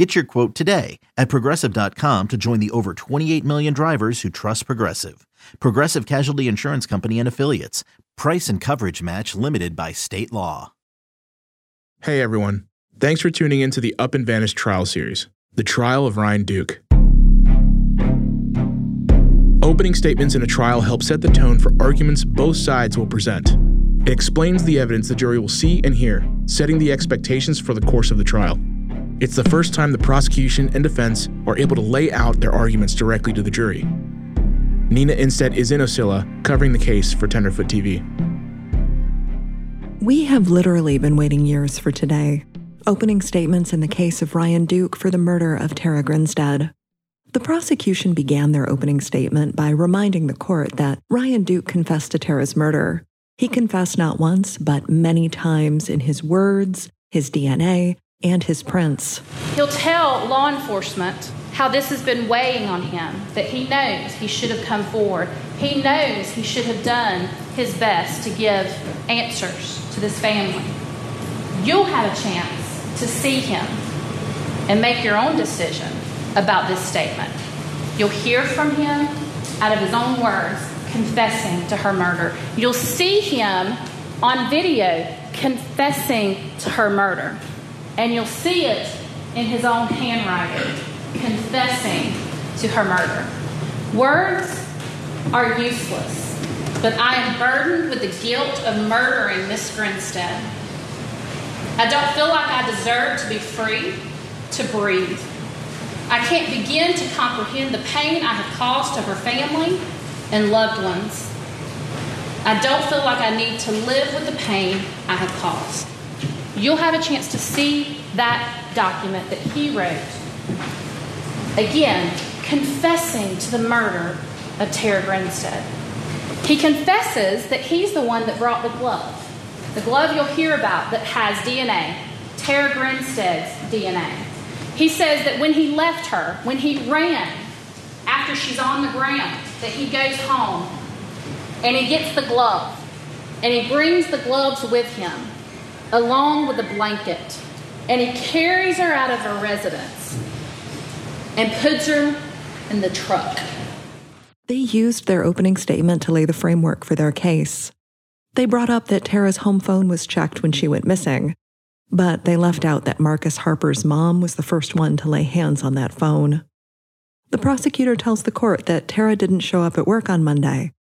Get your quote today at progressive.com to join the over 28 million drivers who trust Progressive. Progressive Casualty Insurance Company and Affiliates. Price and coverage match limited by state law. Hey everyone. Thanks for tuning in to the Up and Vanished trial series, The Trial of Ryan Duke. Opening statements in a trial help set the tone for arguments both sides will present. It explains the evidence the jury will see and hear, setting the expectations for the course of the trial. It's the first time the prosecution and defense are able to lay out their arguments directly to the jury. Nina Innsted is in Ocilla, covering the case for Tenderfoot TV. We have literally been waiting years for today. Opening statements in the case of Ryan Duke for the murder of Tara Grinstead. The prosecution began their opening statement by reminding the court that Ryan Duke confessed to Tara's murder. He confessed not once, but many times in his words, his DNA, and his prints. He'll tell law enforcement how this has been weighing on him, that he knows he should have come forward. He knows he should have done his best to give answers to this family. You'll have a chance to see him and make your own decision about this statement. You'll hear from him out of his own words confessing to her murder. You'll see him on video confessing to her murder. And you'll see it in his own handwriting, confessing to her murder. Words are useless, but I am burdened with the guilt of murdering Miss Grinstead. I don't feel like I deserve to be free to breathe. I can't begin to comprehend the pain I have caused to her family and loved ones. I don't feel like I need to live with the pain I have caused. You'll have a chance to see that document that he wrote. Again, confessing to the murder of Tara Grinstead. He confesses that he's the one that brought the glove. The glove you'll hear about that has DNA, Tara Grinstead's DNA. He says that when he left her, when he ran after she's on the ground, that he goes home and he gets the glove and he brings the gloves with him along with a blanket and he carries her out of her residence and puts her in the truck. They used their opening statement to lay the framework for their case. They brought up that Tara's home phone was checked when she went missing, but they left out that Marcus Harper's mom was the first one to lay hands on that phone. The prosecutor tells the court that Tara didn't show up at work on Monday,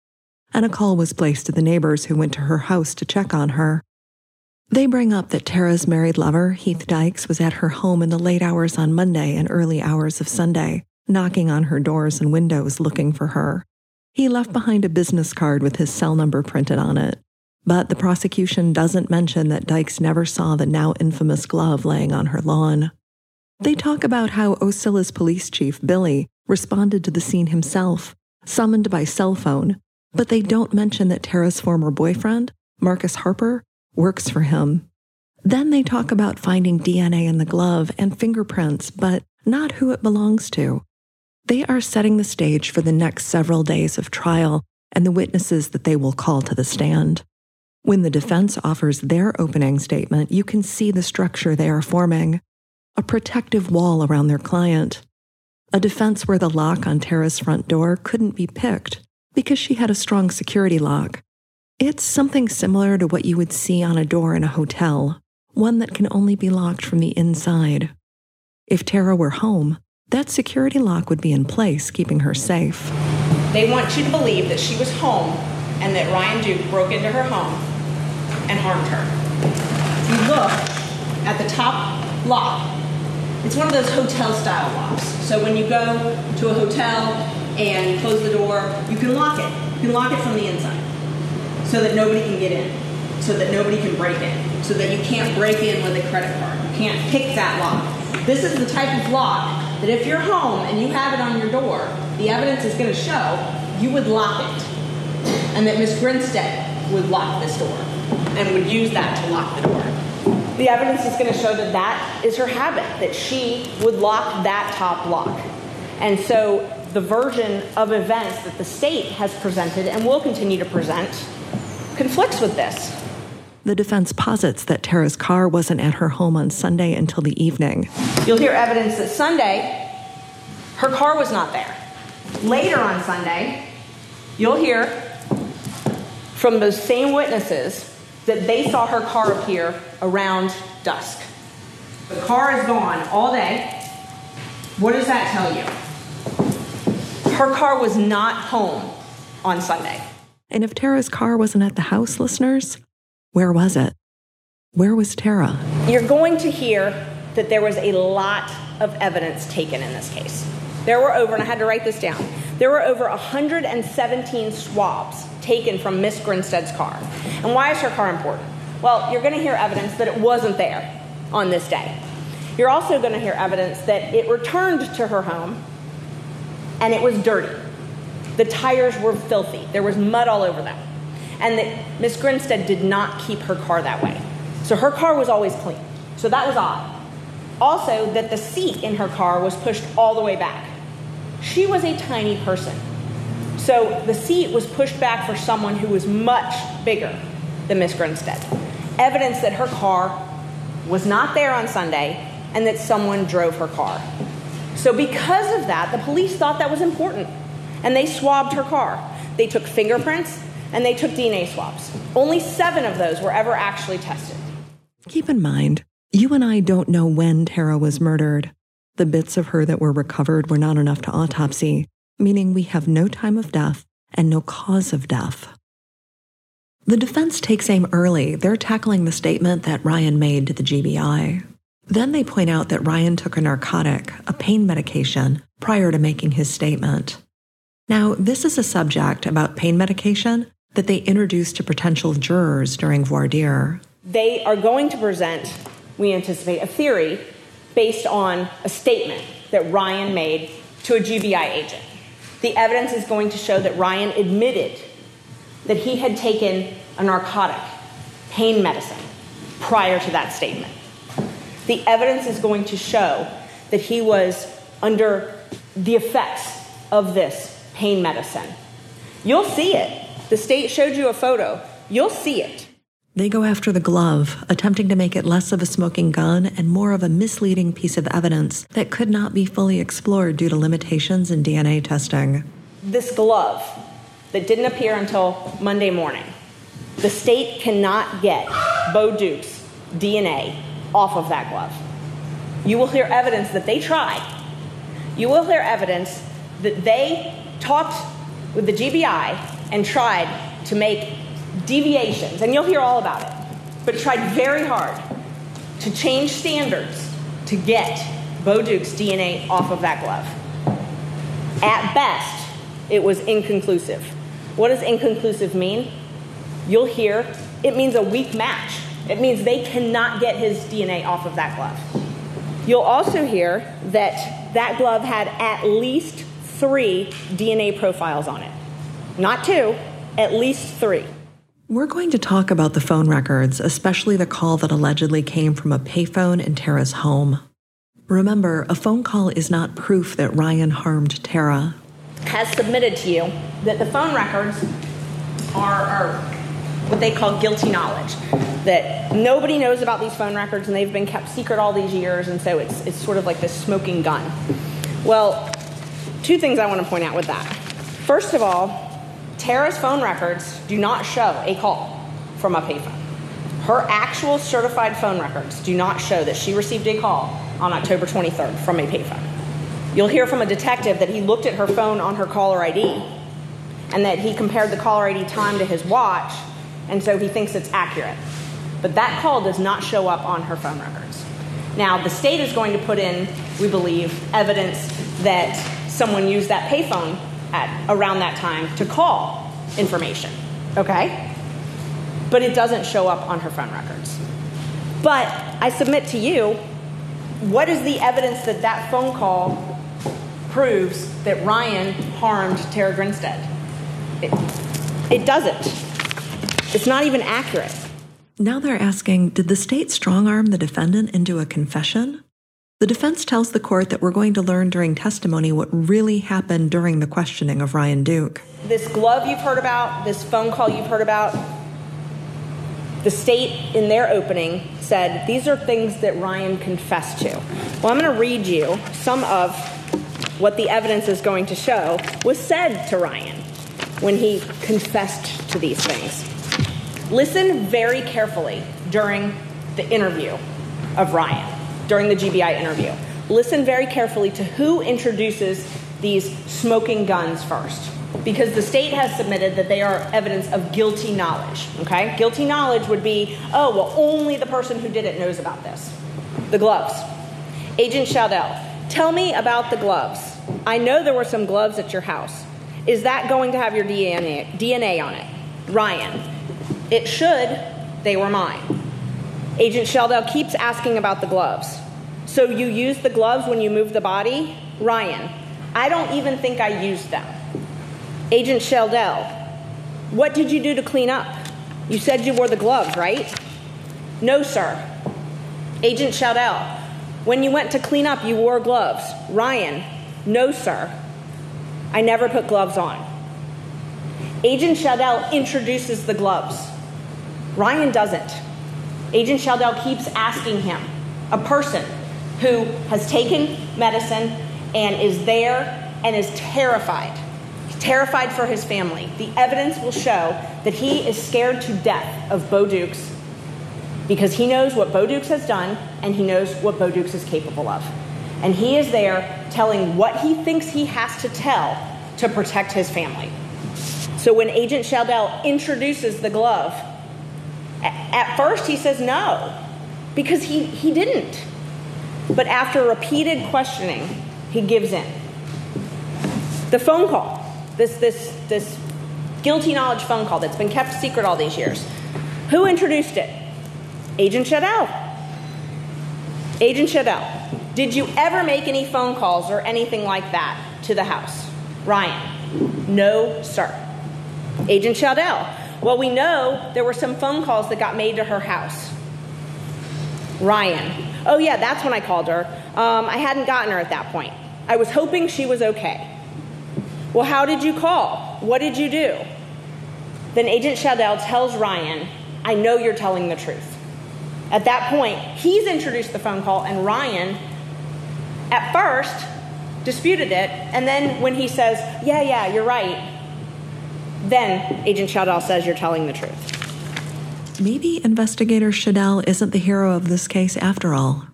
and a call was placed to the neighbors who went to her house to check on her. They bring up that Tara's married lover, Heath Dykes, was at her home in the late hours on Monday and early hours of Sunday, knocking on her doors and windows looking for her. He left behind a business card with his cell number printed on it. But the prosecution doesn't mention that Dykes never saw the now infamous glove laying on her lawn. They talk about how Ocilla's police chief, Billy, responded to the scene himself, summoned by cell phone, but they don't mention that Tara's former boyfriend, Marcus Harper, works for him. Then they talk about finding DNA in the glove and fingerprints, but not who it belongs to. They are setting the stage for the next several days of trial and the witnesses that they will call to the stand. When the defense offers their opening statement, you can see the structure they are forming a protective wall around their client, a defense where the lock on Tara's front door couldn't be picked because she had a strong security lock. It's something similar to what you would see on a door in a hotel, one that can only be locked from the inside. If Tara were home, that security lock would be in place, keeping her safe. They want you to believe that she was home and that Ryan Duke broke into her home and harmed her. You look at the top lock. It's one of those hotel style locks. So when you go to a hotel and close the door, you can lock it. You can lock it from the inside so that nobody can get in, so that nobody can break in, so that you can't break in with a credit card. You can't pick that lock. This is the type of lock that if you're home and you have it on your door, the evidence is going to show you would lock it. And that Miss Grinstead would lock this door and would use that to lock the door. The evidence is going to show that that is her habit, that she would lock that top lock. And so the version of events that the state has presented and will continue to present conflicts with this. The defense posits that Tara's car wasn't at her home on Sunday until the evening. You'll hear evidence that Sunday, her car was not there. Later on Sunday, you'll hear from those same witnesses that they saw her car appear around dusk. The car is gone all day. What does that tell you? Her car was not home on Sunday. And if Tara's car wasn't at the house, listeners, where was it? Where was Tara? You're going to hear that there was a lot of evidence taken in this case. There were over, and I had to write this down, there were over 117 swabs taken from Miss Grinstead's car. And why is her car important? Well, you're going to hear evidence that it wasn't there on this day. You're also going to hear evidence that it returned to her home and it was dirty. The tires were filthy. There was mud all over them. And that Miss Grinstead did not keep her car that way. So her car was always clean. So that was odd. Also, that the seat in her car was pushed all the way back. She was a tiny person. So the seat was pushed back for someone who was much bigger than Miss Grinstead. Evidence that her car was not there on Sunday and that someone drove her car. So, because of that, the police thought that was important and they swabbed her car. They took fingerprints and they took DNA swabs. Only seven of those were ever actually tested. Keep in mind, you and I don't know when Tara was murdered. The bits of her that were recovered were not enough to autopsy, meaning we have no time of death and no cause of death. The defense takes aim early. They're tackling the statement that Ryan made to the GBI. Then they point out that Ryan took a narcotic, a pain medication, prior to making his statement. Now, this is a subject about pain medication that they introduced to potential jurors during voir dire. They are going to present, we anticipate, a theory based on a statement that Ryan made to a GBI agent. The evidence is going to show that Ryan admitted that he had taken a narcotic, pain medicine, prior to that statement. The evidence is going to show that he was under the effects of this pain medicine. You'll see it. The state showed you a photo. You'll see it. They go after the glove, attempting to make it less of a smoking gun and more of a misleading piece of evidence that could not be fully explored due to limitations in DNA testing. This glove that didn't appear until Monday morning, the state cannot get Bo Duke's DNA off of that glove. You will hear evidence that they tried. You will hear evidence that they talked with the GBI and tried to make deviations, and you'll hear all about it, but tried very hard to change standards to get Bo Duke's DNA off of that glove. At best, it was inconclusive. What does inconclusive mean? You'll hear it means a weak match. It means they cannot get his DNA off of that glove. You'll also hear that that glove had at least three DNA profiles on it. Not two, at least three. We're going to talk about the phone records, especially the call that allegedly came from a payphone in Tara's home. Remember, a phone call is not proof that Ryan harmed Tara. Has submitted to you that the phone records are, are what they call guilty knowledge. That nobody knows about these phone records and they've been kept secret all these years, and so it's, it's sort of like this smoking gun. Well, two things I want to point out with that. First of all, Tara's phone records do not show a call from a payphone. Her actual certified phone records do not show that she received a call on October 23rd from a payphone. You'll hear from a detective that he looked at her phone on her caller ID and that he compared the caller ID time to his watch, and so he thinks it's accurate. But that call does not show up on her phone records. Now, the state is going to put in, we believe, evidence that someone used that payphone at around that time to call information. Okay? But it doesn't show up on her phone records. But I submit to you, what is the evidence that that phone call proves that Ryan harmed Tara Grinstead? It, it doesn't. It's not even accurate. Now they're asking Did the state strong arm the defendant into a confession? The defense tells the court that we're going to learn during testimony what really happened during the questioning of Ryan Duke. This glove you've heard about, this phone call you've heard about, the state in their opening said these are things that Ryan confessed to. Well, I'm going to read you some of what the evidence is going to show was said to Ryan when he confessed to these things. Listen very carefully during the interview of Ryan during the GBI interview. Listen very carefully to who introduces these smoking guns first. Because the state has submitted that they are evidence of guilty knowledge. Okay? Guilty knowledge would be, oh, well, only the person who did it knows about this. The gloves. Agent Shaldell, tell me about the gloves. I know there were some gloves at your house. Is that going to have your DNA, DNA on it? Ryan, it should. They were mine. Agent Sheldell keeps asking about the gloves. So you use the gloves when you move the body? Ryan, I don't even think I used them. Agent Sheldell, what did you do to clean up? You said you wore the gloves, right? No, sir. Agent Sheldell, when you went to clean up, you wore gloves. Ryan, no, sir. I never put gloves on. Agent Sheldell introduces the gloves. Ryan doesn't. Agent Sheldell keeps asking him, a person who has taken medicine and is there and is terrified, terrified for his family. The evidence will show that he is scared to death of Bo Dukes because he knows what Bo Dukes has done and he knows what Bo Dukes is capable of. And he is there telling what he thinks he has to tell to protect his family. So when Agent Sheldell introduces the glove, at first, he says no, because he, he didn't. But after repeated questioning, he gives in. The phone call, this, this, this guilty knowledge phone call that's been kept secret all these years, who introduced it? Agent Shadell. Agent Shadell, did you ever make any phone calls or anything like that to the house? Ryan, no, sir. Agent Shadell, well, we know there were some phone calls that got made to her house. Ryan. Oh, yeah, that's when I called her. Um, I hadn't gotten her at that point. I was hoping she was okay. Well, how did you call? What did you do? Then Agent Shadell tells Ryan, I know you're telling the truth. At that point, he's introduced the phone call, and Ryan, at first, disputed it. And then when he says, Yeah, yeah, you're right, then Agent Shadell says you're telling the truth. Maybe investigator Shadell isn't the hero of this case after all.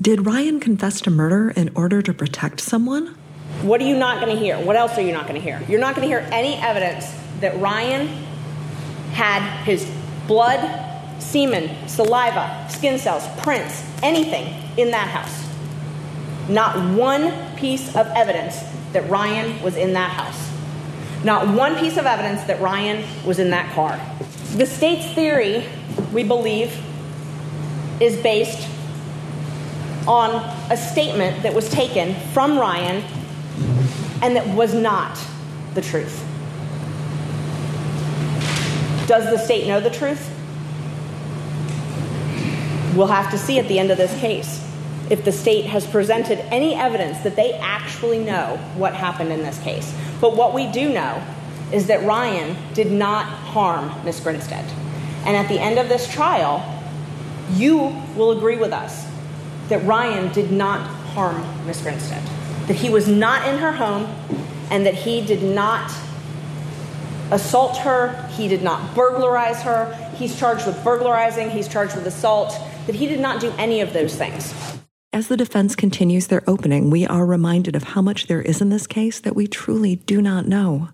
Did Ryan confess to murder in order to protect someone? What are you not going to hear? What else are you not going to hear? You're not going to hear any evidence that Ryan had his blood, semen, saliva, skin cells, prints, anything in that house. Not one piece of evidence that Ryan was in that house. Not one piece of evidence that Ryan was in that car. The state's theory, we believe, is based on a statement that was taken from Ryan and that was not the truth. Does the state know the truth? We'll have to see at the end of this case if the state has presented any evidence that they actually know what happened in this case. But what we do know is that Ryan did not harm Miss Grinstead. And at the end of this trial, you will agree with us that Ryan did not harm Miss Grinstead, that he was not in her home, and that he did not assault her, he did not burglarize her. He's charged with burglarizing, he's charged with assault, that he did not do any of those things. As the defense continues their opening, we are reminded of how much there is in this case that we truly do not know.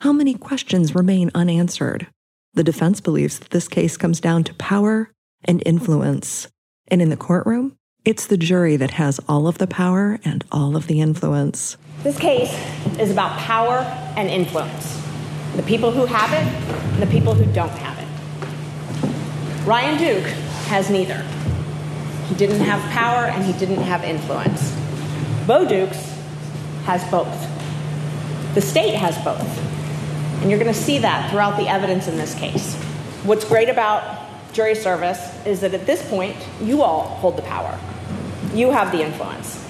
How many questions remain unanswered? The defense believes that this case comes down to power and influence. And in the courtroom, it's the jury that has all of the power and all of the influence. This case is about power and influence the people who have it and the people who don't have it. Ryan Duke has neither. He didn't have power and he didn't have influence. Bo Dukes has both. The state has both. And you're going to see that throughout the evidence in this case. What's great about jury service is that at this point, you all hold the power. You have the influence.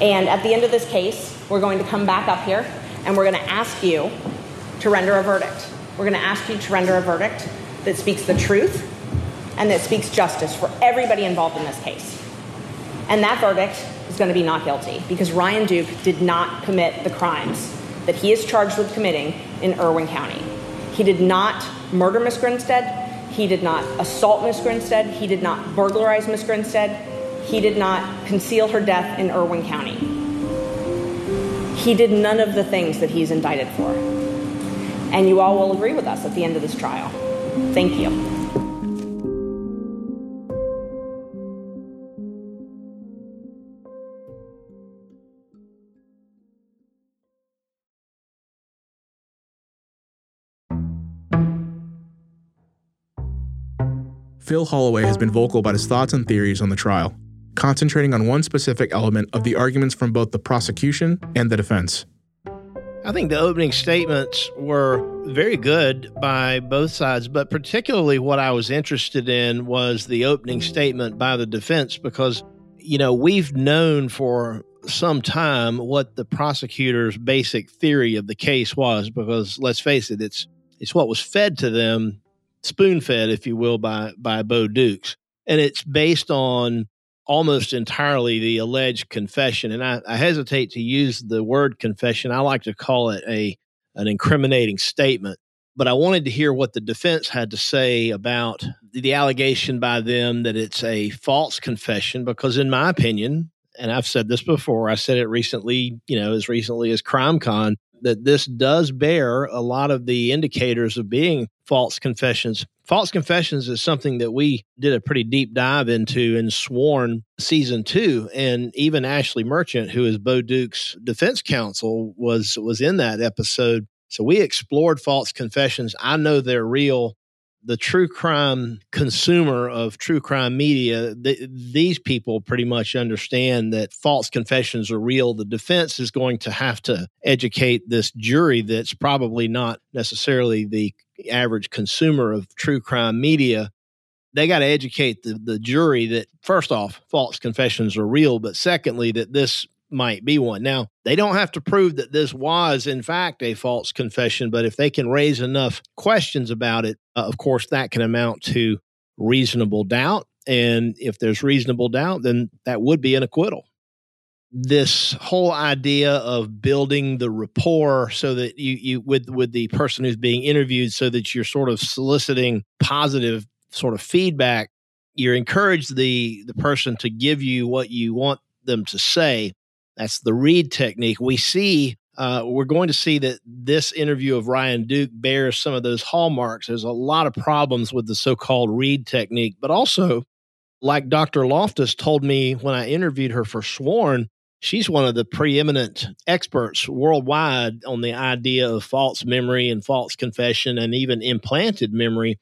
And at the end of this case, we're going to come back up here and we're going to ask you to render a verdict. We're going to ask you to render a verdict that speaks the truth and that speaks justice for everybody involved in this case. And that verdict is going to be not guilty because Ryan Duke did not commit the crimes that he is charged with committing in Irwin County. He did not murder Miss Grinstead. He did not assault Miss Grinstead. He did not burglarize Miss Grinstead. He did not conceal her death in Irwin County. He did none of the things that he's indicted for. And you all will agree with us at the end of this trial. Thank you. Phil Holloway has been vocal about his thoughts and theories on the trial, concentrating on one specific element of the arguments from both the prosecution and the defense. I think the opening statements were very good by both sides, but particularly what I was interested in was the opening statement by the defense because, you know, we've known for some time what the prosecutor's basic theory of the case was because let's face it, it's it's what was fed to them spoon fed, if you will, by by Bo Dukes, and it's based on almost entirely the alleged confession. And I, I hesitate to use the word confession. I like to call it a an incriminating statement. But I wanted to hear what the defense had to say about the allegation by them that it's a false confession, because in my opinion, and I've said this before, I said it recently, you know, as recently as CrimeCon, that this does bear a lot of the indicators of being false confessions. False confessions is something that we did a pretty deep dive into in Sworn season two, and even Ashley Merchant, who is Bo Duke's defense counsel, was was in that episode. So we explored false confessions. I know they're real the true crime consumer of true crime media, th- these people pretty much understand that false confessions are real. The defense is going to have to educate this jury that's probably not necessarily the average consumer of true crime media. They got to educate the, the jury that, first off, false confessions are real, but secondly, that this might be one. Now, they don't have to prove that this was, in fact, a false confession, but if they can raise enough questions about it, uh, of course, that can amount to reasonable doubt. And if there's reasonable doubt, then that would be an acquittal. This whole idea of building the rapport so that you, you with with the person who's being interviewed, so that you're sort of soliciting positive sort of feedback, you encourage the the person to give you what you want them to say that's the Reid technique. We see, uh, we're going to see that this interview of Ryan Duke bears some of those hallmarks. There's a lot of problems with the so called Reid technique, but also, like Dr. Loftus told me when I interviewed her for Sworn, she's one of the preeminent experts worldwide on the idea of false memory and false confession and even implanted memory.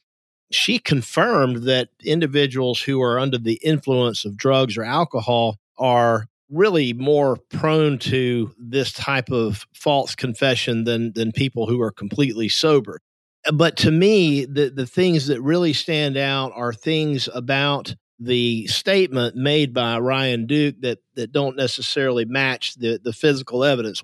She confirmed that individuals who are under the influence of drugs or alcohol are really more prone to this type of false confession than than people who are completely sober. Uh, but to me, the the things that really stand out are things about the statement made by Ryan Duke that that don't necessarily match the the physical evidence.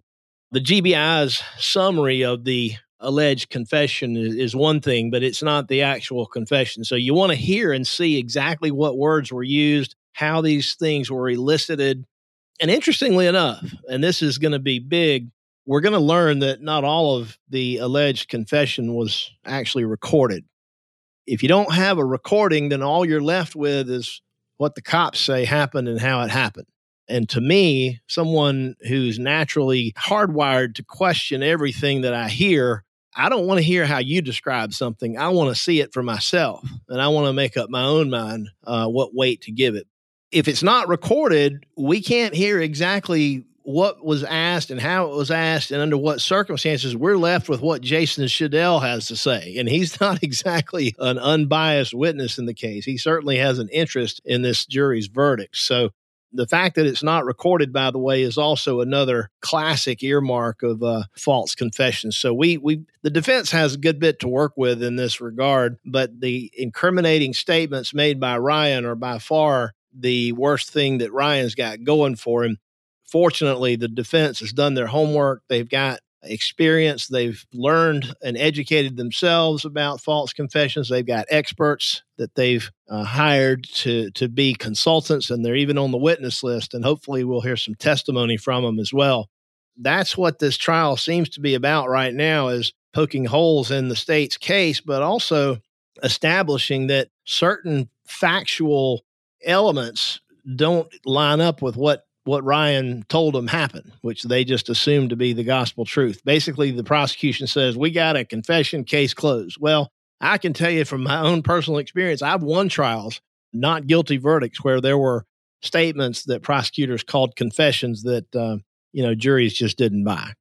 The GBI's summary of the alleged confession is, is one thing, but it's not the actual confession. So you want to hear and see exactly what words were used, how these things were elicited, and interestingly enough, and this is going to be big, we're going to learn that not all of the alleged confession was actually recorded. If you don't have a recording, then all you're left with is what the cops say happened and how it happened. And to me, someone who's naturally hardwired to question everything that I hear, I don't want to hear how you describe something. I want to see it for myself. And I want to make up my own mind uh, what weight to give it if it's not recorded, we can't hear exactly what was asked and how it was asked and under what circumstances. We're left with what Jason Shadell has to say. And he's not exactly an unbiased witness in the case. He certainly has an interest in this jury's verdict. So The fact that it's not recorded, by the way, is also another classic earmark of uh, false confessions. So we we the defense has a good bit to work with in this regard, but the incriminating statements made by Ryan are by far the worst thing that Ryan's got going for him. Fortunately, the defense has done their homework. They've got experience. They've learned and educated themselves about false confessions. They've got experts that they've uh, hired to to be consultants, and they're even on the witness list. And hopefully, we'll hear some testimony from them as well. That's what this trial seems to be about right now: is poking holes in the state's case, but also establishing that certain factual elements don't line up with what what Ryan told them happened, which they just assumed to be the gospel truth. Basically, the prosecution says, We got a confession case closed. Well, I can tell you from my own personal experience, I've won trials, not guilty verdicts, where there were statements that prosecutors called confessions that, uh, you know, juries just didn't buy.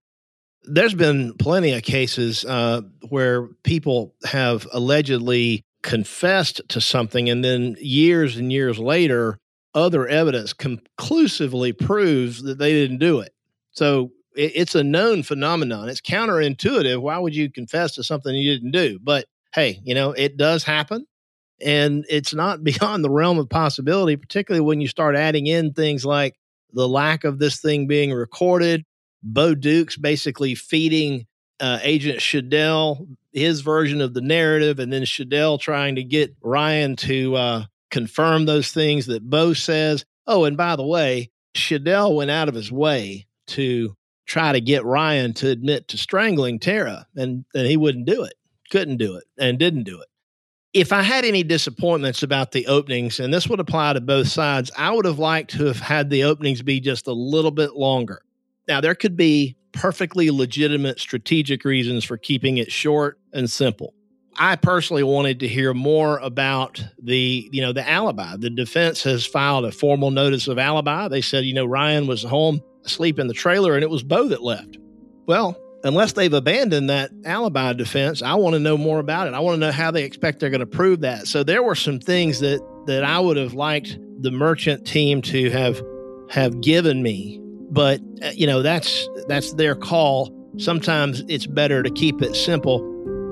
There's been plenty of cases uh, where people have allegedly confessed to something and then years and years later other evidence conclusively proves that they didn't do it. So it, it's a known phenomenon. It's counterintuitive. Why would you confess to something you didn't do? But hey, you know, it does happen. And it's not beyond the realm of possibility, particularly when you start adding in things like the lack of this thing being recorded, Bo Dukes basically feeding uh, Agent Shadell his version of the narrative, and then Shadell trying to get Ryan to uh, confirm those things that Bo says. Oh, and by the way, Shadell went out of his way to try to get Ryan to admit to strangling Tara, and, and he wouldn't do it, couldn't do it, and didn't do it. If I had any disappointments about the openings, and this would apply to both sides, I would have liked to have had the openings be just a little bit longer. Now, there could be perfectly legitimate strategic reasons for keeping it short and simple. I personally wanted to hear more about the, you know, the alibi. The defense has filed a formal notice of alibi. They said, you know, Ryan was home asleep in the trailer and it was Bo that left. Well, unless they've abandoned that alibi defense, I want to know more about it. I want to know how they expect they're going to prove that. So there were some things that that I would have liked the merchant team to have have given me, but uh, you know, that's that's their call. Sometimes it's better to keep it simple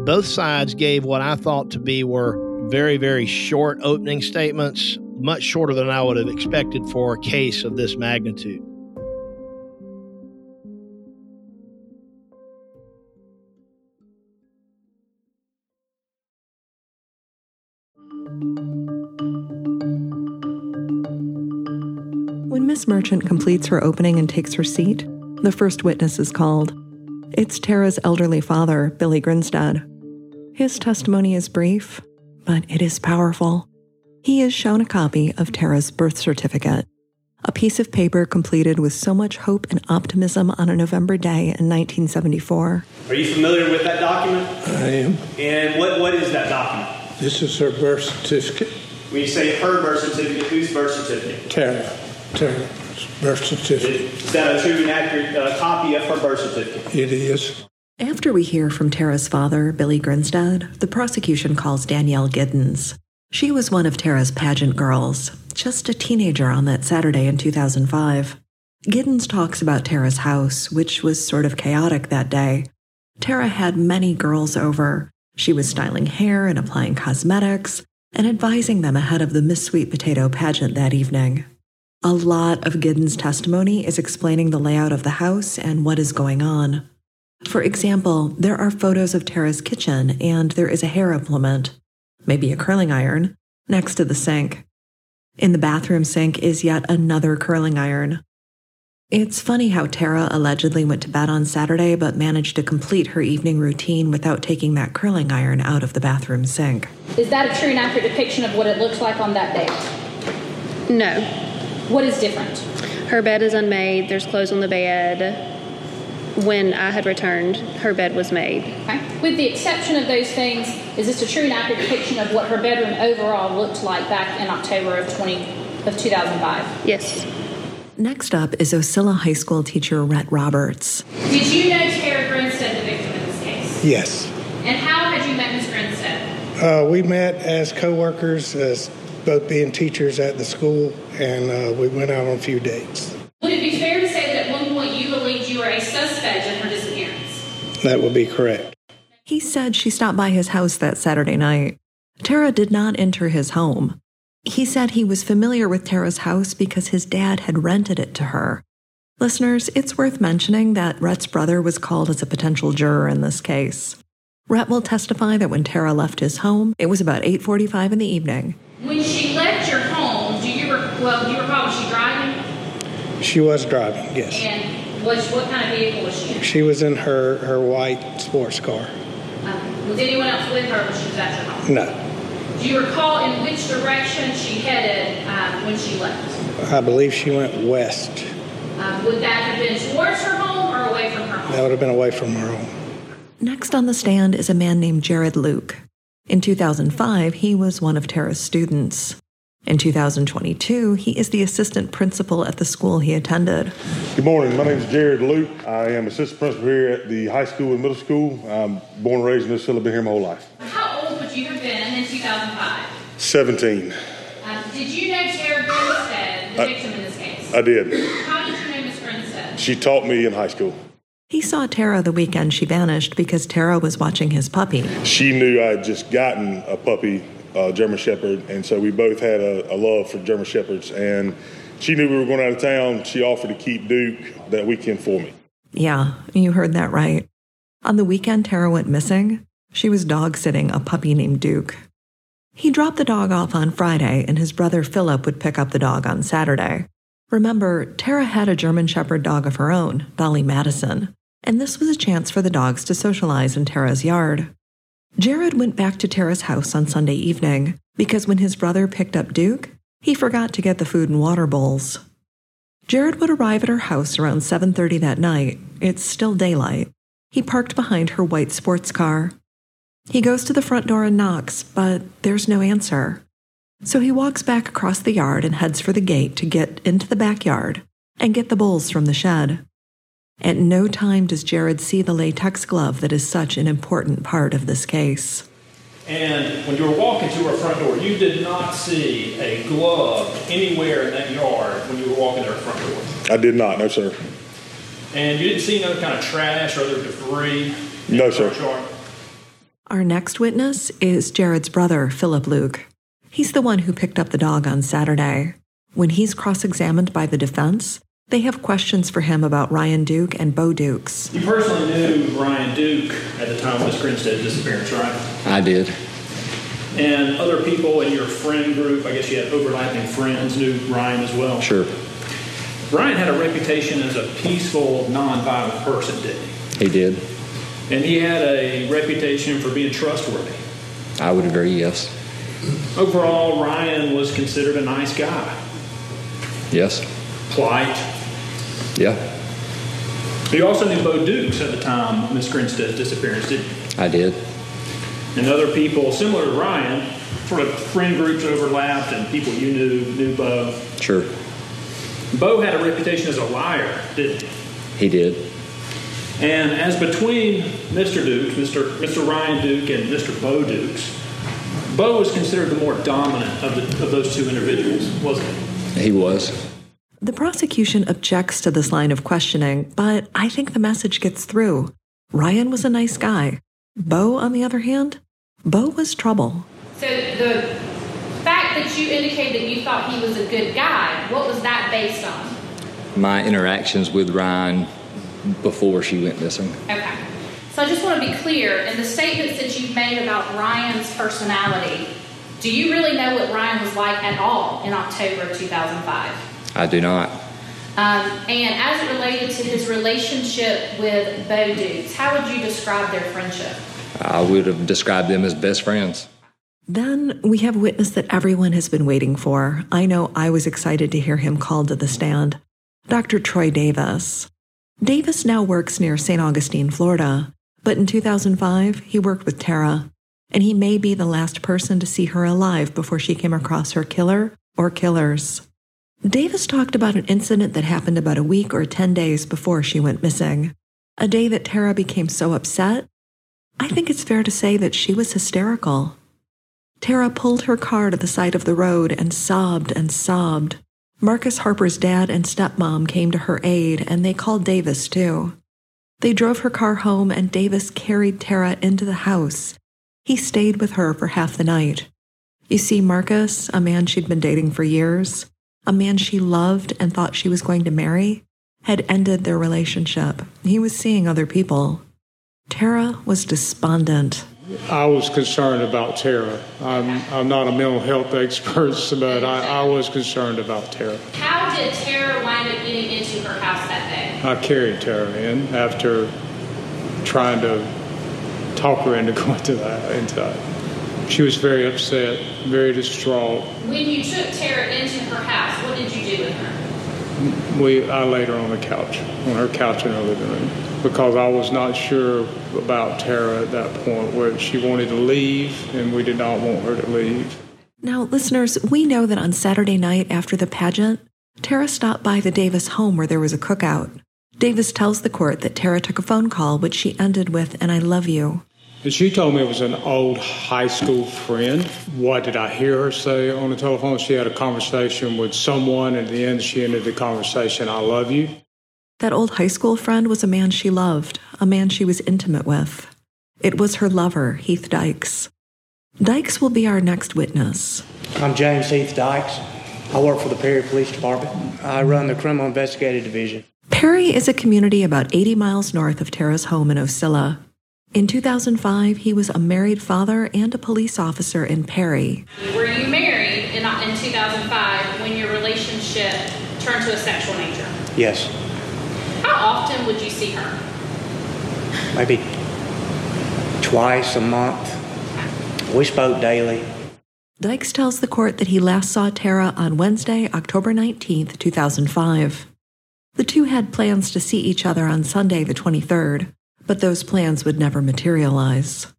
both sides gave what I thought to be were very, very short opening statements, much shorter than I would have expected for a case of this magnitude. Miss Merchant completes her opening and takes her seat, the first witness is called. It's Tara's elderly father, Billy Grinstead. His testimony is brief, but it is powerful. He is shown a copy of Tara's birth certificate, a piece of paper completed with so much hope and optimism on a November day in 1974. Are you familiar with that document? I am. And what, what is that document? This is her birth certificate. When you say her birth certificate, whose birth certificate? Tara. Tara's birth certificate. Is that a true and accurate uh, copy of her birth certificate? It is. After we hear from Tara's father, Billy Grinstead, the prosecution calls Danielle Giddens. She was one of Tara's pageant girls, just a teenager on that Saturday in 2005. Giddens talks about Tara's house, which was sort of chaotic that day. Tara had many girls over. She was styling hair and applying cosmetics and advising them ahead of the Miss Sweet Potato pageant that evening. A lot of Giddens' testimony is explaining the layout of the house and what is going on. For example, there are photos of Tara's kitchen and there is a hair implement, maybe a curling iron, next to the sink. In the bathroom sink is yet another curling iron. It's funny how Tara allegedly went to bed on Saturday but managed to complete her evening routine without taking that curling iron out of the bathroom sink. Is that a true and accurate depiction of what it looks like on that date? No. What is different? Her bed is unmade, there's clothes on the bed, when I had returned, her bed was made. Okay. With the exception of those things, is this a true and accurate depiction of what her bedroom overall looked like back in October of 20 of 2005? Yes. Next up is Ocilla High School teacher Rhett Roberts. Did you know Tara Grinstead, the victim in this case? Yes. And how had you met Ms. Grinstead? Uh, we met as co-workers, as both being teachers at the school, and uh, we went out on a few dates. Would it be fair to say that at one point you believed you were a suspect in her disappearance? That would be correct. He said she stopped by his house that Saturday night. Tara did not enter his home. He said he was familiar with Tara's house because his dad had rented it to her. Listeners, it's worth mentioning that Rhett's brother was called as a potential juror in this case. Rhett will testify that when Tara left his home, it was about 8:45 in the evening. When she left your home, do you re- well, do you recall was she driving? She was driving, yes. And was what kind of vehicle was she in? She was in her, her white sports car. Um, was anyone else with her when she was at your home? No, Do you recall in which direction she headed um, when she left? I believe she went west. Um, would that have been towards her home or away from her home? That would have been away from her home. Next on the stand is a man named Jared Luke. In 2005, he was one of Tara's students. In 2022, he is the assistant principal at the school he attended. Good morning. My name is Jared Luke. I am assistant principal here at the high school and middle school. I'm born and raised in this city, been here my whole life. How old would you have been in 2005? 17. Um, did you know Tara Grinstead, the I- victim in this case? I did. How did you know Miss Grinstead? She taught me in high school. He saw Tara the weekend she vanished because Tara was watching his puppy. She knew I had just gotten a puppy, uh, German Shepherd, and so we both had a, a love for German Shepherds. And she knew we were going out of town. She offered to keep Duke that weekend for me. Yeah, you heard that right. On the weekend Tara went missing, she was dog sitting a puppy named Duke. He dropped the dog off on Friday, and his brother Philip would pick up the dog on Saturday. Remember, Tara had a German Shepherd dog of her own, Dolly Madison, and this was a chance for the dogs to socialize in Tara's yard. Jared went back to Tara's house on Sunday evening because when his brother picked up Duke, he forgot to get the food and water bowls. Jared would arrive at her house around 7:30 that night. It's still daylight. He parked behind her white sports car. He goes to the front door and knocks, but there's no answer. So he walks back across the yard and heads for the gate to get into the backyard and get the bowls from the shed. At no time does Jared see the latex glove that is such an important part of this case. And when you were walking to her front door, you did not see a glove anywhere in that yard when you were walking to her front door. I did not, no, sir. And you didn't see no kind of trash or other debris No, sir. yard. Our next witness is Jared's brother, Philip Luke. He's the one who picked up the dog on Saturday. When he's cross examined by the defense, they have questions for him about Ryan Duke and Bo Dukes. You personally knew Ryan Duke at the time of Miss Grinstead's disappearance, right? I did. And other people in your friend group, I guess you had overlapping friends, knew Ryan as well. Sure. Ryan had a reputation as a peaceful, nonviolent person, didn't he? He did. And he had a reputation for being trustworthy. I would agree, yes. Overall, Ryan was considered a nice guy, Yes. polite. Yeah. You also knew Bo Dukes at the time of Miss Grinstead's disappearance, didn't you? I did. And other people similar to Ryan, sort of friend groups overlapped, and people you knew knew Bo. Sure. Bo had a reputation as a liar, didn't he? He did. And as between Mr. Dukes, Mr. Mr. Ryan Duke, and Mr. Bo Dukes, Bo was considered the more dominant of, the, of those two individuals, wasn't he? He was. The prosecution objects to this line of questioning, but I think the message gets through. Ryan was a nice guy. Bo, on the other hand, Bo was trouble. So the fact that you indicated that you thought he was a good guy, what was that based on? My interactions with Ryan before she went missing. Okay. So I just want to be clear in the statements that you've made about Ryan's personality, do you really know what Ryan was like at all in October of 2005? I do not. Um, and as it related to his relationship with Bo Dukes, how would you describe their friendship? I would have described them as best friends. Then we have a witness that everyone has been waiting for. I know I was excited to hear him called to the stand Dr. Troy Davis. Davis now works near St. Augustine, Florida, but in 2005, he worked with Tara, and he may be the last person to see her alive before she came across her killer or killers. Davis talked about an incident that happened about a week or 10 days before she went missing. A day that Tara became so upset, I think it's fair to say that she was hysterical. Tara pulled her car to the side of the road and sobbed and sobbed. Marcus Harper's dad and stepmom came to her aid, and they called Davis too. They drove her car home, and Davis carried Tara into the house. He stayed with her for half the night. You see, Marcus, a man she'd been dating for years, a man she loved and thought she was going to marry, had ended their relationship. He was seeing other people. Tara was despondent. I was concerned about Tara. I'm, I'm not a mental health expert, but I, I was concerned about Tara. How did Tara wind up getting into her house that day? I carried Tara in after trying to talk her into going to that. Into that. She was very upset, very distraught. When you took Tara into her house, what did you do with her? We, I laid her on the couch, on her couch in her living room, because I was not sure about Tara at that point, where she wanted to leave, and we did not want her to leave. Now, listeners, we know that on Saturday night after the pageant, Tara stopped by the Davis home where there was a cookout. Davis tells the court that Tara took a phone call, which she ended with, and I love you. And she told me it was an old high school friend. What did I hear her say on the telephone? She had a conversation with someone, and at the end, she ended the conversation, I love you. That old high school friend was a man she loved, a man she was intimate with. It was her lover, Heath Dykes. Dykes will be our next witness. I'm James Heath Dykes. I work for the Perry Police Department. I run the Criminal Investigative Division. Perry is a community about 80 miles north of Tara's home in Ocilla. In 2005, he was a married father and a police officer in Perry. Were you married in, in 2005 when your relationship turned to a sexual nature? Yes. How often would you see her? Maybe twice a month. We spoke daily. Dykes tells the court that he last saw Tara on Wednesday, October 19th, 2005. The two had plans to see each other on Sunday, the 23rd, but those plans would never materialize.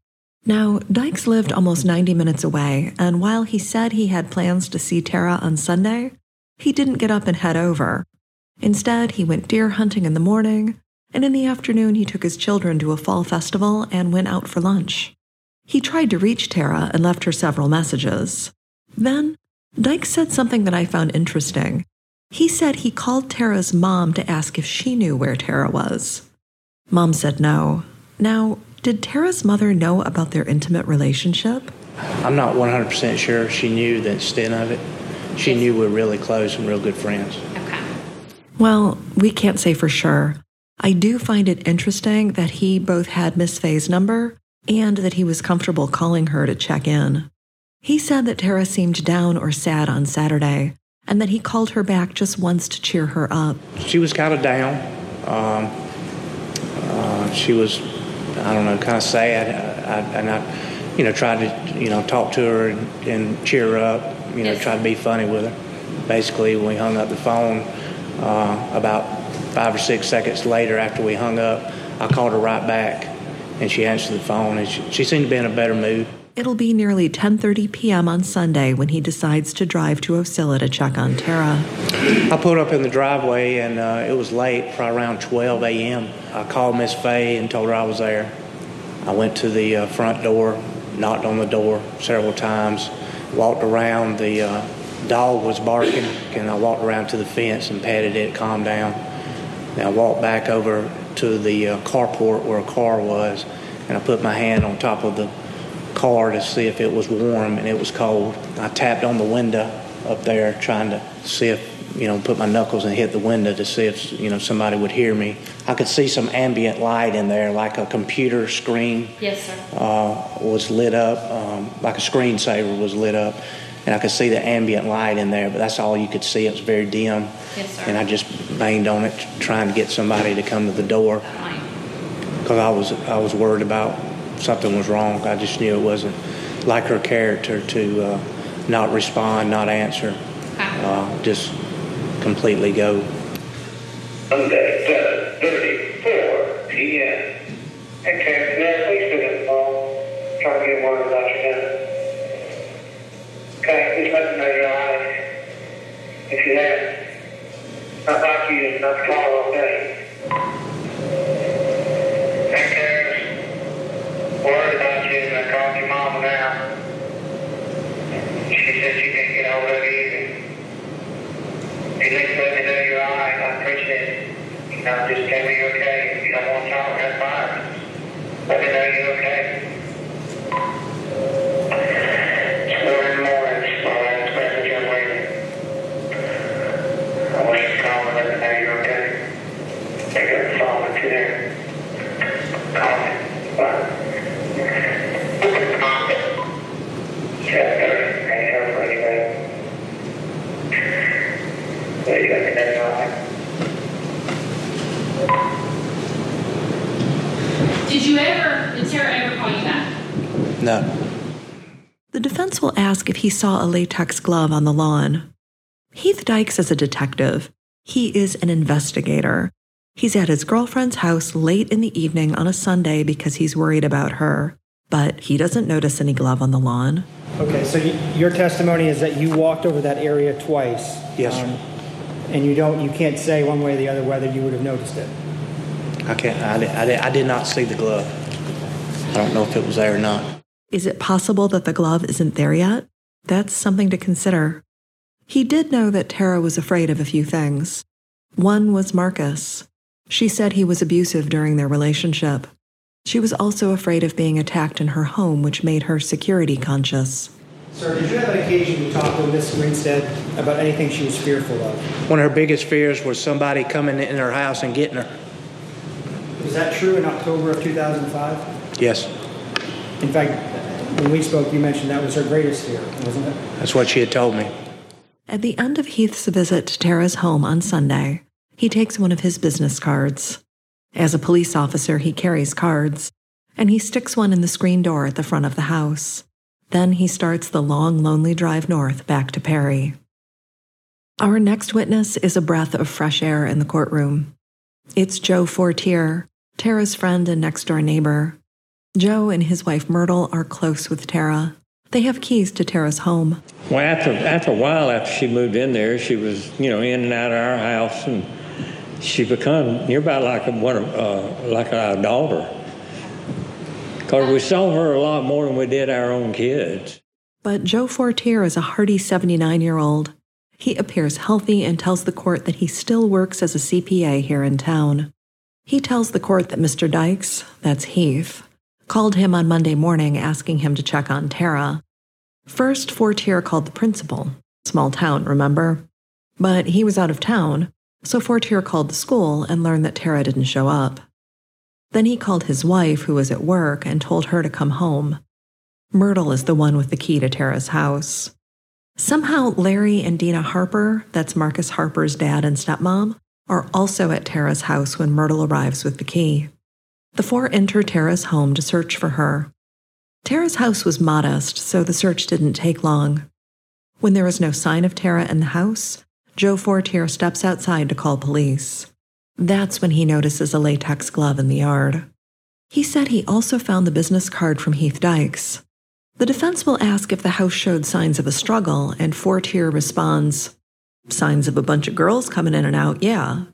Now, Dykes lived almost 90 minutes away, and while he said he had plans to see Tara on Sunday, he didn't get up and head over. Instead, he went deer hunting in the morning, and in the afternoon, he took his children to a fall festival and went out for lunch. He tried to reach Tara and left her several messages. Then, Dykes said something that I found interesting. He said he called Tara's mom to ask if she knew where Tara was. Mom said no. Now, did Tara's mother know about their intimate relationship? I'm not 100% sure she knew the extent of it. She knew we were really close and real good friends. Okay. Well, we can't say for sure. I do find it interesting that he both had Miss Fay's number and that he was comfortable calling her to check in. He said that Tara seemed down or sad on Saturday and that he called her back just once to cheer her up. She was kind of down. Um, uh, she was, I don't know, kind of sad. I, I, and I, you know, tried to, you know, talk to her and, and cheer her up. You know, Yes. try to be funny with her. Basically, when we hung up the phone, uh, about five or six seconds later, after we hung up, I called her right back, and she answered the phone, and she, she seemed to be in a better mood. It'll be nearly 10:30 p.m. on Sunday when he decides to drive to Ocilla to check on Tara. I pulled up in the driveway and uh, it was late, probably around 12 a.m. I called Miss Fay and told her I was there. I went to the uh, front door, knocked on the door several times, walked around. The uh, dog was barking, and I walked around to the fence and patted it, calmed down. Then I walked back over to the uh, carport where a car was, and I put my hand on top of the car to see if it was warm, and it was cold. I tapped on the window up there, trying to see if, you know, put my knuckles and hit the window to see if, you know, somebody would hear me. I could see some ambient light in there, like a computer screen Yes, sir. uh, was lit up, um, like a screensaver was lit up, and I could see the ambient light in there, but that's all you could see. It was very dim. Yes, sir. And I just banged on it, trying to get somebody to come to the door because I was I was worried about something was wrong. I just knew it wasn't like her character to uh, not respond, not answer, uh, just completely go. Sunday, 7:34 p.m. Hey, Karen, yeah, please pick up the to get word about you now. Okay, just let me know you're all right. If you have, not like you, not tomorrow, okay? Hey, Karen, worried about you, and I called your mama now. She said she can't get hold of you either. You just let me know you're all right. I appreciate it. You know, just tell me you're okay. If you don't want to talk, that's fine. Let me know you're okay. Story Lawrence, my last message I'm waiting. I want you to call and let me know you're okay. Pick up the phone if you're there. Call me. Bye. Check her. Ain't her for anything. But you let me know you're all right. Did you ever, did Tara ever call you back? No. The defense will ask if he saw a latex glove on the lawn. Heath Dykes is a detective. He is an investigator. He's at his girlfriend's house late in the evening on a Sunday because he's worried about her, but he doesn't notice any glove on the lawn. Okay, so y- your testimony is that you walked over that area twice. Yes. um, and you don't, you can't say one way or the other whether you would have noticed it. I can't. I, did- I, did- I did not see the glove. I don't know if it was there or not. Is it possible that the glove isn't there yet? That's something to consider. He did know that Tara was afraid of a few things. One was Marcus. She said he was abusive during their relationship. She was also afraid of being attacked in her home, which made her security conscious. Sir, did you have an occasion to talk with Miss Grinstead about anything she was fearful of? One of her biggest fears was somebody coming in her house and getting her. Was that true in October of 2005? Yes, In fact, when we spoke, you mentioned that was her greatest fear, wasn't it? that's what she had told me. At the end of Heath's visit to Tara's home on Sunday, he takes one of his business cards. As a police officer, he carries cards, and he sticks one in the screen door at the front of the house. Then he starts the long, lonely drive north back to Perry. Our next witness is a breath of fresh air in the courtroom. It's Joe Fortier, Tara's friend and next door neighbor. Joe and his wife Myrtle are close with Tara. They have keys to Tara's home. Well, after after a while, after she moved in there, she was you know in and out of our house, and she become you're about like a, one uh, like our daughter. Cause we saw her a lot more than we did our own kids. But Joe Fortier is a hearty 79 year old. He appears healthy and tells the court that he still works as a CPA here in town. He tells the court that Mr. Dykes, that's Heath, called him on Monday morning asking him to check on Tara. First, Fortier called the principal. Small town, remember? But he was out of town, so Fortier called the school and learned that Tara didn't show up. Then he called his wife, who was at work, and told her to come home. Myrtle is the one with the key to Tara's house. Somehow, Larry and Dina Harper, that's Marcus Harper's dad and stepmom, are also at Tara's house when Myrtle arrives with the key. The four enter Tara's home to search for her. Tara's house was modest, so the search didn't take long. When there is no sign of Tara in the house, Joe Fortier steps outside to call police. That's when he notices a latex glove in the yard. He said he also found the business card from Heath Dykes. The defense will ask if the house showed signs of a struggle, and Fortier responds, Signs of a bunch of girls coming in and out, yeah.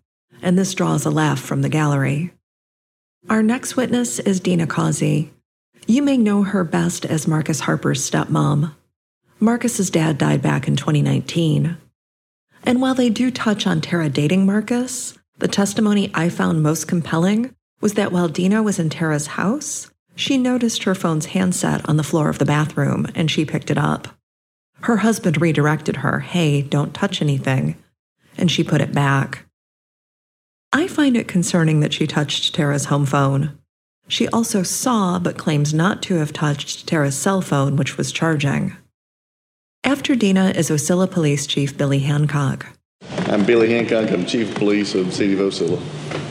And this draws a laugh from the gallery. Our next witness is Dina Causey. You may know her best as Marcus Harper's stepmom. Marcus's dad died back in 2019. And while they do touch on Tara dating Marcus, the testimony I found most compelling was that while Dina was in Tara's house, she noticed her phone's handset on the floor of the bathroom and she picked it up. Her husband redirected her, hey, don't touch anything, and she put it back. I find it concerning that she touched Tara's home phone. She also saw but claims not to have touched Tara's cell phone, which was charging. After Dina is Ocilla Police Chief Billy Hancock. I'm Billy Hancock. I'm Chief of Police of the City of Ocilla.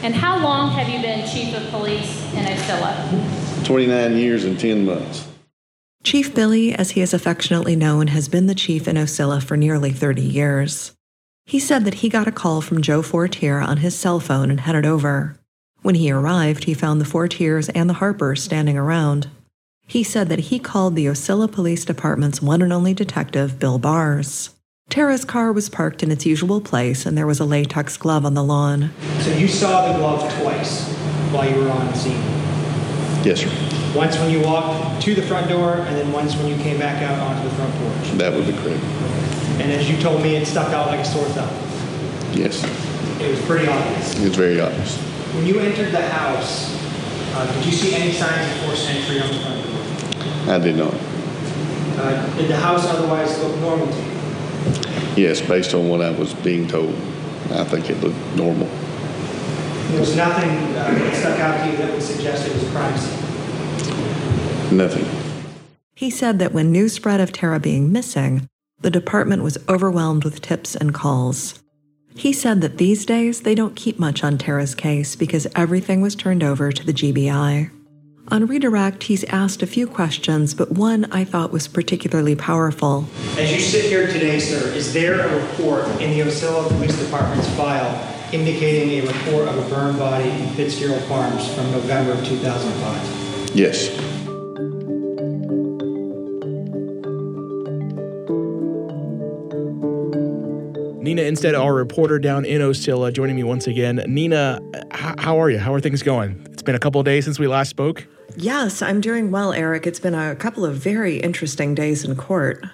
And how long have you been chief of police in Ocilla? 29 years and 10 months. Chief Billy, as he is affectionately known, has been the chief in Ocilla for nearly 30 years. He said that he got a call from Joe Fortier on his cell phone and headed over. When he arrived, he found the Fortiers and the Harpers standing around. He said that he called the Ocilla Police Department's one and only detective, Bill Bass. Tara's car was parked in its usual place, and there was a latex glove on the lawn. So you saw the glove twice while you were on scene. Yes, sir. Once when you walked to the front door, and then once when you came back out onto the front porch. That would be correct. And as you told me, it stuck out like a sore thumb. Yes, It was pretty obvious. It was very obvious. When you entered the house, uh, did you see any signs of forced entry on the front door? I did not. Uh, did the house otherwise look normal to you? Yes, based on what I was being told, I think it looked normal. There was nothing uh, that stuck out to you that would suggest it was a crime scene. Nothing. He said that when news spread of Tara being missing, the department was overwhelmed with tips and calls. He said that these days they don't keep much on Tara's case because everything was turned over to the GBI. On redirect, he's asked a few questions, but one I thought was particularly powerful. As you sit here today, sir, is there a report in the Ocilla Police Department's file indicating a report of a burned body in Fitzgerald Farms from November of 2005? Yes. Nina Innsted, our reporter down in Ocilla, joining me once again. Nina, h- how are you? How are things going? It's been a couple of days since we last spoke. Yes, I'm doing well, Eric. It's been a couple of very interesting days in court.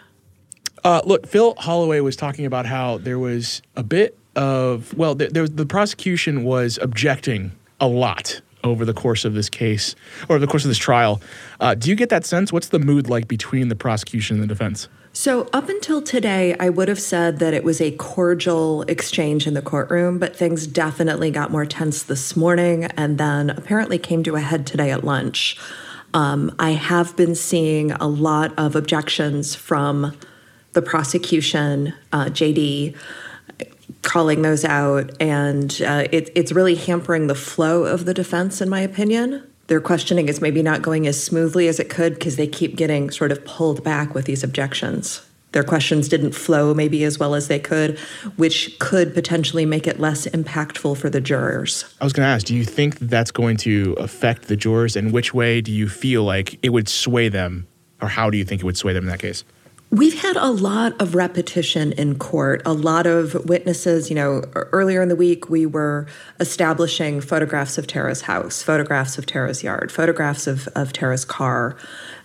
Uh, look, Phil Holloway was talking about how there was a bit of, well, the prosecution was objecting a lot over the course of this case or the course of this trial. Uh, do you get that sense? What's the mood like between the prosecution and the defense? So, up until today, I would have said that it was a cordial exchange in the courtroom, but things definitely got more tense this morning and then apparently came to a head today at lunch. Um, I have been seeing a lot of objections from the prosecution, uh, JD, calling those out, and uh, it, it's really hampering the flow of the defense, in my opinion. Their questioning is maybe not going as smoothly as it could because they keep getting sort of pulled back with these objections. Their questions didn't flow maybe as well as they could, which could potentially make it less impactful for the jurors. I was going to ask, do you think that's going to affect the jurors? And which way do you feel like it would sway them? Or how do you think it would sway them in that case? We've had a lot of repetition in court, a lot of witnesses. You know, earlier in the week, we were establishing photographs of Tara's house, photographs of Tara's yard, photographs of, of Tara's car.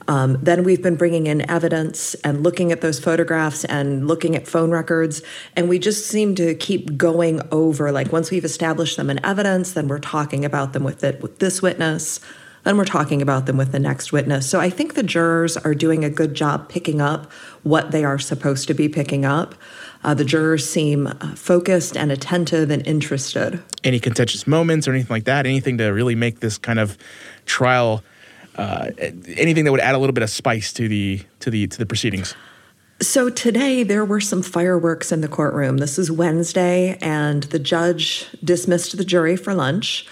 Um, then we've been bringing in evidence and looking at those photographs and looking at phone records. And we just seem to keep going over, like, once we've established them in evidence, then we're talking about them with, it, with this witness then we're talking about them with the next witness. So I think the jurors are doing a good job picking up what they are supposed to be picking up. Uh, the jurors seem focused and attentive and interested. Any contentious moments or anything like that? Anything to really make this kind of trial? Uh, anything that would add a little bit of spice to the to the to the proceedings? So today there were some fireworks in the courtroom. This is Wednesday, and the judge dismissed the jury for lunch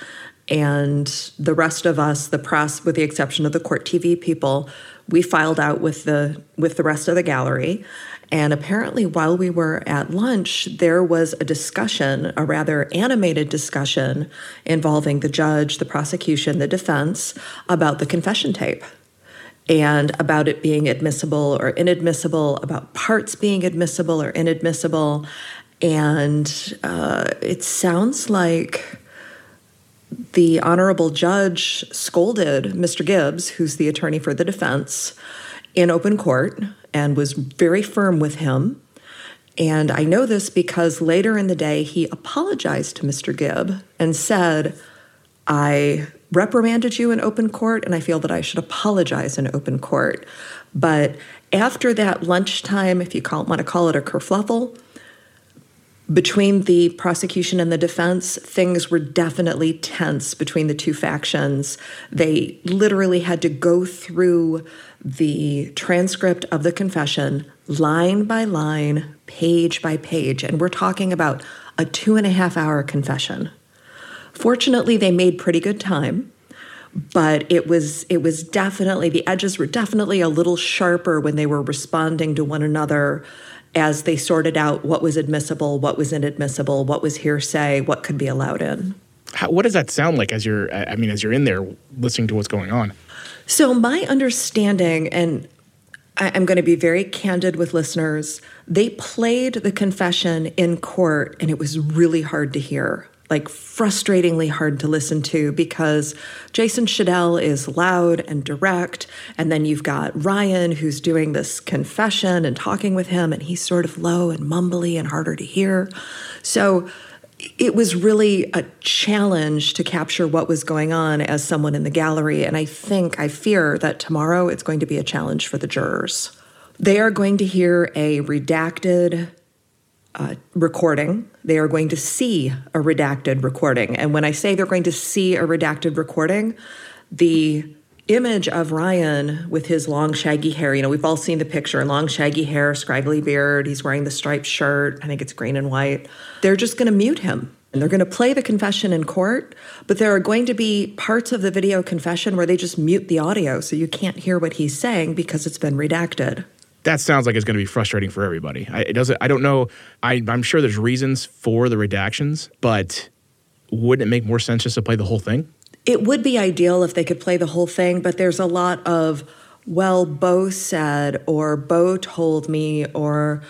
and the rest of us the press with the exception of the court tv people we filed out with the with the rest of the gallery. And apparently while we were at lunch there was a discussion a rather animated discussion involving the judge the prosecution the defense about the confession tape and about it being admissible or inadmissible about parts being admissible or inadmissible. And uh, it sounds like the honorable judge scolded Mr. Gibbs, who's the attorney for the defense, in open court and was very firm with him. And I know this because later in the day, he apologized to Mr. Gibb and said, I reprimanded you in open court, and I feel that I should apologize in open court. But after that lunchtime, if you call, want to call it a kerfluffle, between the prosecution and the defense, things were definitely tense between the two factions. They literally had to go through the transcript of the confession line by line, page by page. And we're talking about a two and a half hour confession. Fortunately, they made pretty good time. But it was it was definitely the edges were definitely a little sharper when they were responding to one another as they sorted out what was admissible, what was inadmissible, what was hearsay, what could be allowed in. How, what does that sound like as you're? I mean, as you're in there listening to what's going on? So my understanding, and I'm going to be very candid with listeners, they played the confession in court, and it was really hard to hear. Like frustratingly hard to listen to because Jason Shadell is loud and direct. And then you've got Ryan who's doing this confession and talking with him, and he's sort of low and mumbly and harder to hear. So it was really a challenge to capture what was going on as someone in the gallery. And I think, I fear that tomorrow it's going to be a challenge for the jurors. They are going to hear a redacted uh, recording. They are going to see a redacted recording. And when I say they're going to see a redacted recording, the image of Ryan with his long shaggy hair, you know, we've all seen the picture long shaggy hair, scraggly beard. He's wearing the striped shirt. I think it's green and white. They're just going to mute him. And they're going to play the confession in court, but there are going to be parts of the video confession where they just mute the audio so you can't hear what he's saying because it's been redacted that sounds like it's going to be frustrating for everybody. I, it doesn't. I don't know. I, I'm sure there's reasons for the redactions, but wouldn't it make more sense just to play the whole thing? It would be ideal if they could play the whole thing, but there's a lot of, well, Bo said, or Bo told me, or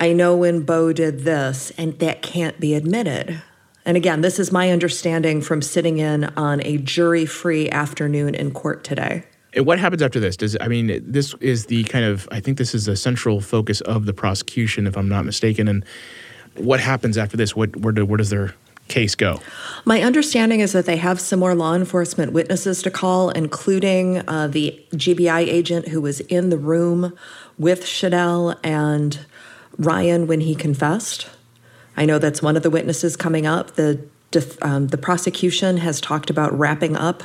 I know when Bo did this, and that can't be admitted. And again, this is my understanding from sitting in on a jury free afternoon in court today. What happens after this? Does I mean this is the kind of I think this is a central focus of the prosecution, if I'm not mistaken. And what happens after this? What where, do, where does their case go? My understanding is that they have some more law enforcement witnesses to call, including uh, the GBI agent who was in the room with Shadell and Ryan when he confessed. I know that's one of the witnesses coming up. The um, the prosecution has talked about wrapping up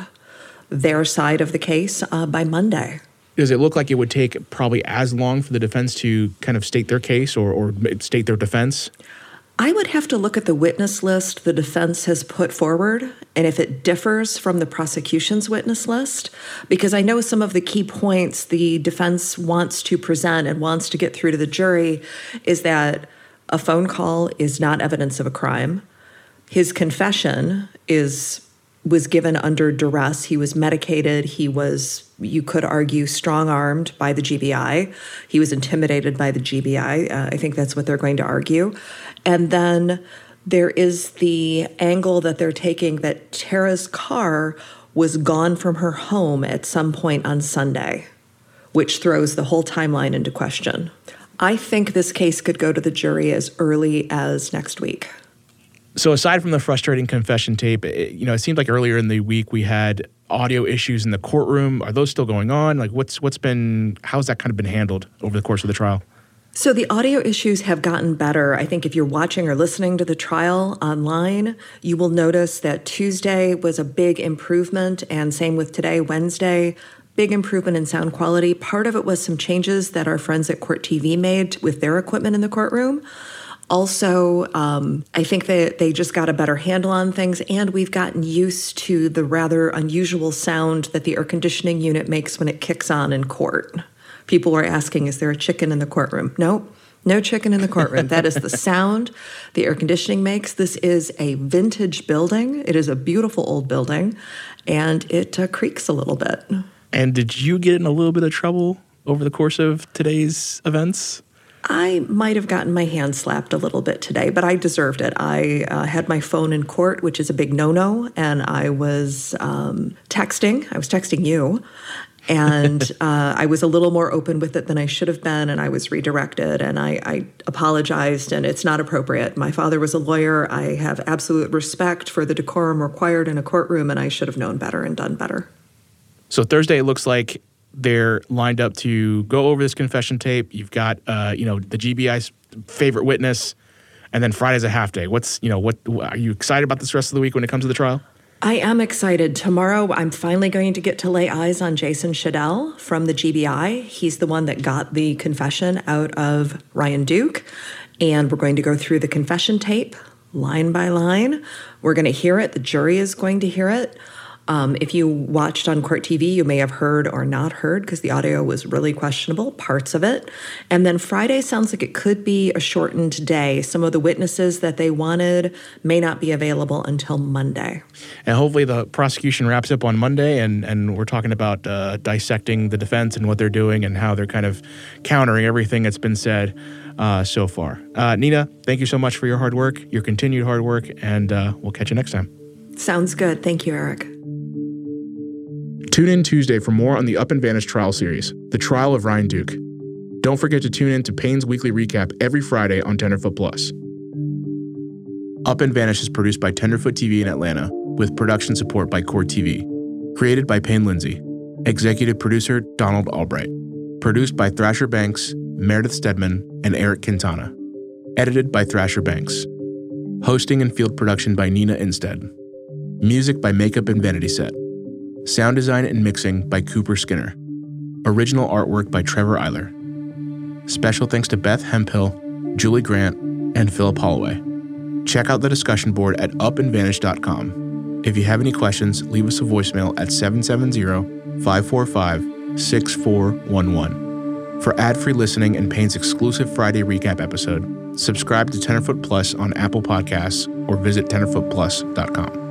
their side of the case uh, by Monday. Does it look like it would take probably as long for the defense to kind of state their case or, or state their defense? I would have to look at the witness list the defense has put forward and if it differs from the prosecution's witness list, because I know some of the key points the defense wants to present and wants to get through to the jury is that a phone call is not evidence of a crime. His confession is was given under duress. He was medicated. He was, you could argue, strong armed by the GBI. He was intimidated by the GBI. Uh, I think that's what they're going to argue. And then there is the angle that they're taking that Tara's car was gone from her home at some point on Sunday, which throws the whole timeline into question. I think this case could go to the jury as early as next week. So aside from the frustrating confession tape, it, you know, it seemed like earlier in the week we had audio issues in the courtroom. Are those still going on? Like, what's what's been how's that kind of been handled over the course of the trial? So the audio issues have gotten better. I think if you're watching or listening to the trial online, you will notice that Tuesday was a big improvement, and same with today, Wednesday. Big improvement in sound quality. Part of it was some changes that our friends at Court TV made with their equipment in the courtroom. Also, um, I think that they just got a better handle on things, and we've gotten used to the rather unusual sound that the air conditioning unit makes when it kicks on in court. People were asking, Is there a chicken in the courtroom? No, no chicken in the courtroom. that is the sound the air conditioning makes. This is a vintage building. It is a beautiful old building, and it uh, creaks a little bit. And did you get in a little bit of trouble over the course of today's events? I might have gotten my hand slapped a little bit today, but I deserved it. I uh, had my phone in court, which is a big no no, and I was um, texting. I was texting you. and uh, I was a little more open with it than I should have been, and I was redirected, and I, I, apologized, and it's not appropriate. My father was a lawyer. I have absolute respect for the decorum required in a courtroom, and I should have known better and done better. So Thursday, it looks like they're lined up to go over this confession tape. You've got, uh, you know, the GBI's favorite witness, and then Friday's a half day. What's, you know, what are you excited about this rest of the week when it comes to the trial? I am excited. Tomorrow, I'm finally going to get to lay eyes on Jason Shadell from the GBI. He's the one that got the confession out of Ryan Duke. And we're going to go through the confession tape line by line. We're going to hear it. The jury is going to hear it. Um, if you watched on court TV, you may have heard or not heard because the audio was really questionable, parts of it. And then Friday sounds like it could be a shortened day. Some of the witnesses that they wanted may not be available until Monday. And hopefully the prosecution wraps up on Monday, and, and we're talking about uh, dissecting the defense and what they're doing and how they're kind of countering everything that's been said uh, so far. Uh, Nina, thank you so much for your hard work, your continued hard work, and uh, we'll catch you next time. Sounds good. Thank you, Eric. Tune in Tuesday for more on the Up and Vanished trial series, The Trial of Ryan Duke. Don't forget to tune in to Payne's weekly recap every Friday on Tenderfoot Plus. Up and Vanished is produced by Tenderfoot TV in Atlanta, with production support by Court TV. Created by Payne Lindsay. Executive producer Donald Albright. Produced by Thrasher Banks, Meredith Stedman, and Eric Quintana. Edited by Thrasher Banks. Hosting and field production by Nina Innsted. Music by Makeup and Vanity Set. Sound design and mixing by Cooper Skinner. Original artwork by Trevor Eiler. Special thanks to Beth Hemphill, Julie Grant, and Philip Holloway. Check out the discussion board at upandvanished.com. If you have any questions, leave us a voicemail at 770 545 6411. For ad free listening and Payne's exclusive Friday recap episode, subscribe to Tenderfoot Plus on Apple Podcasts or visit tenderfootplus.com.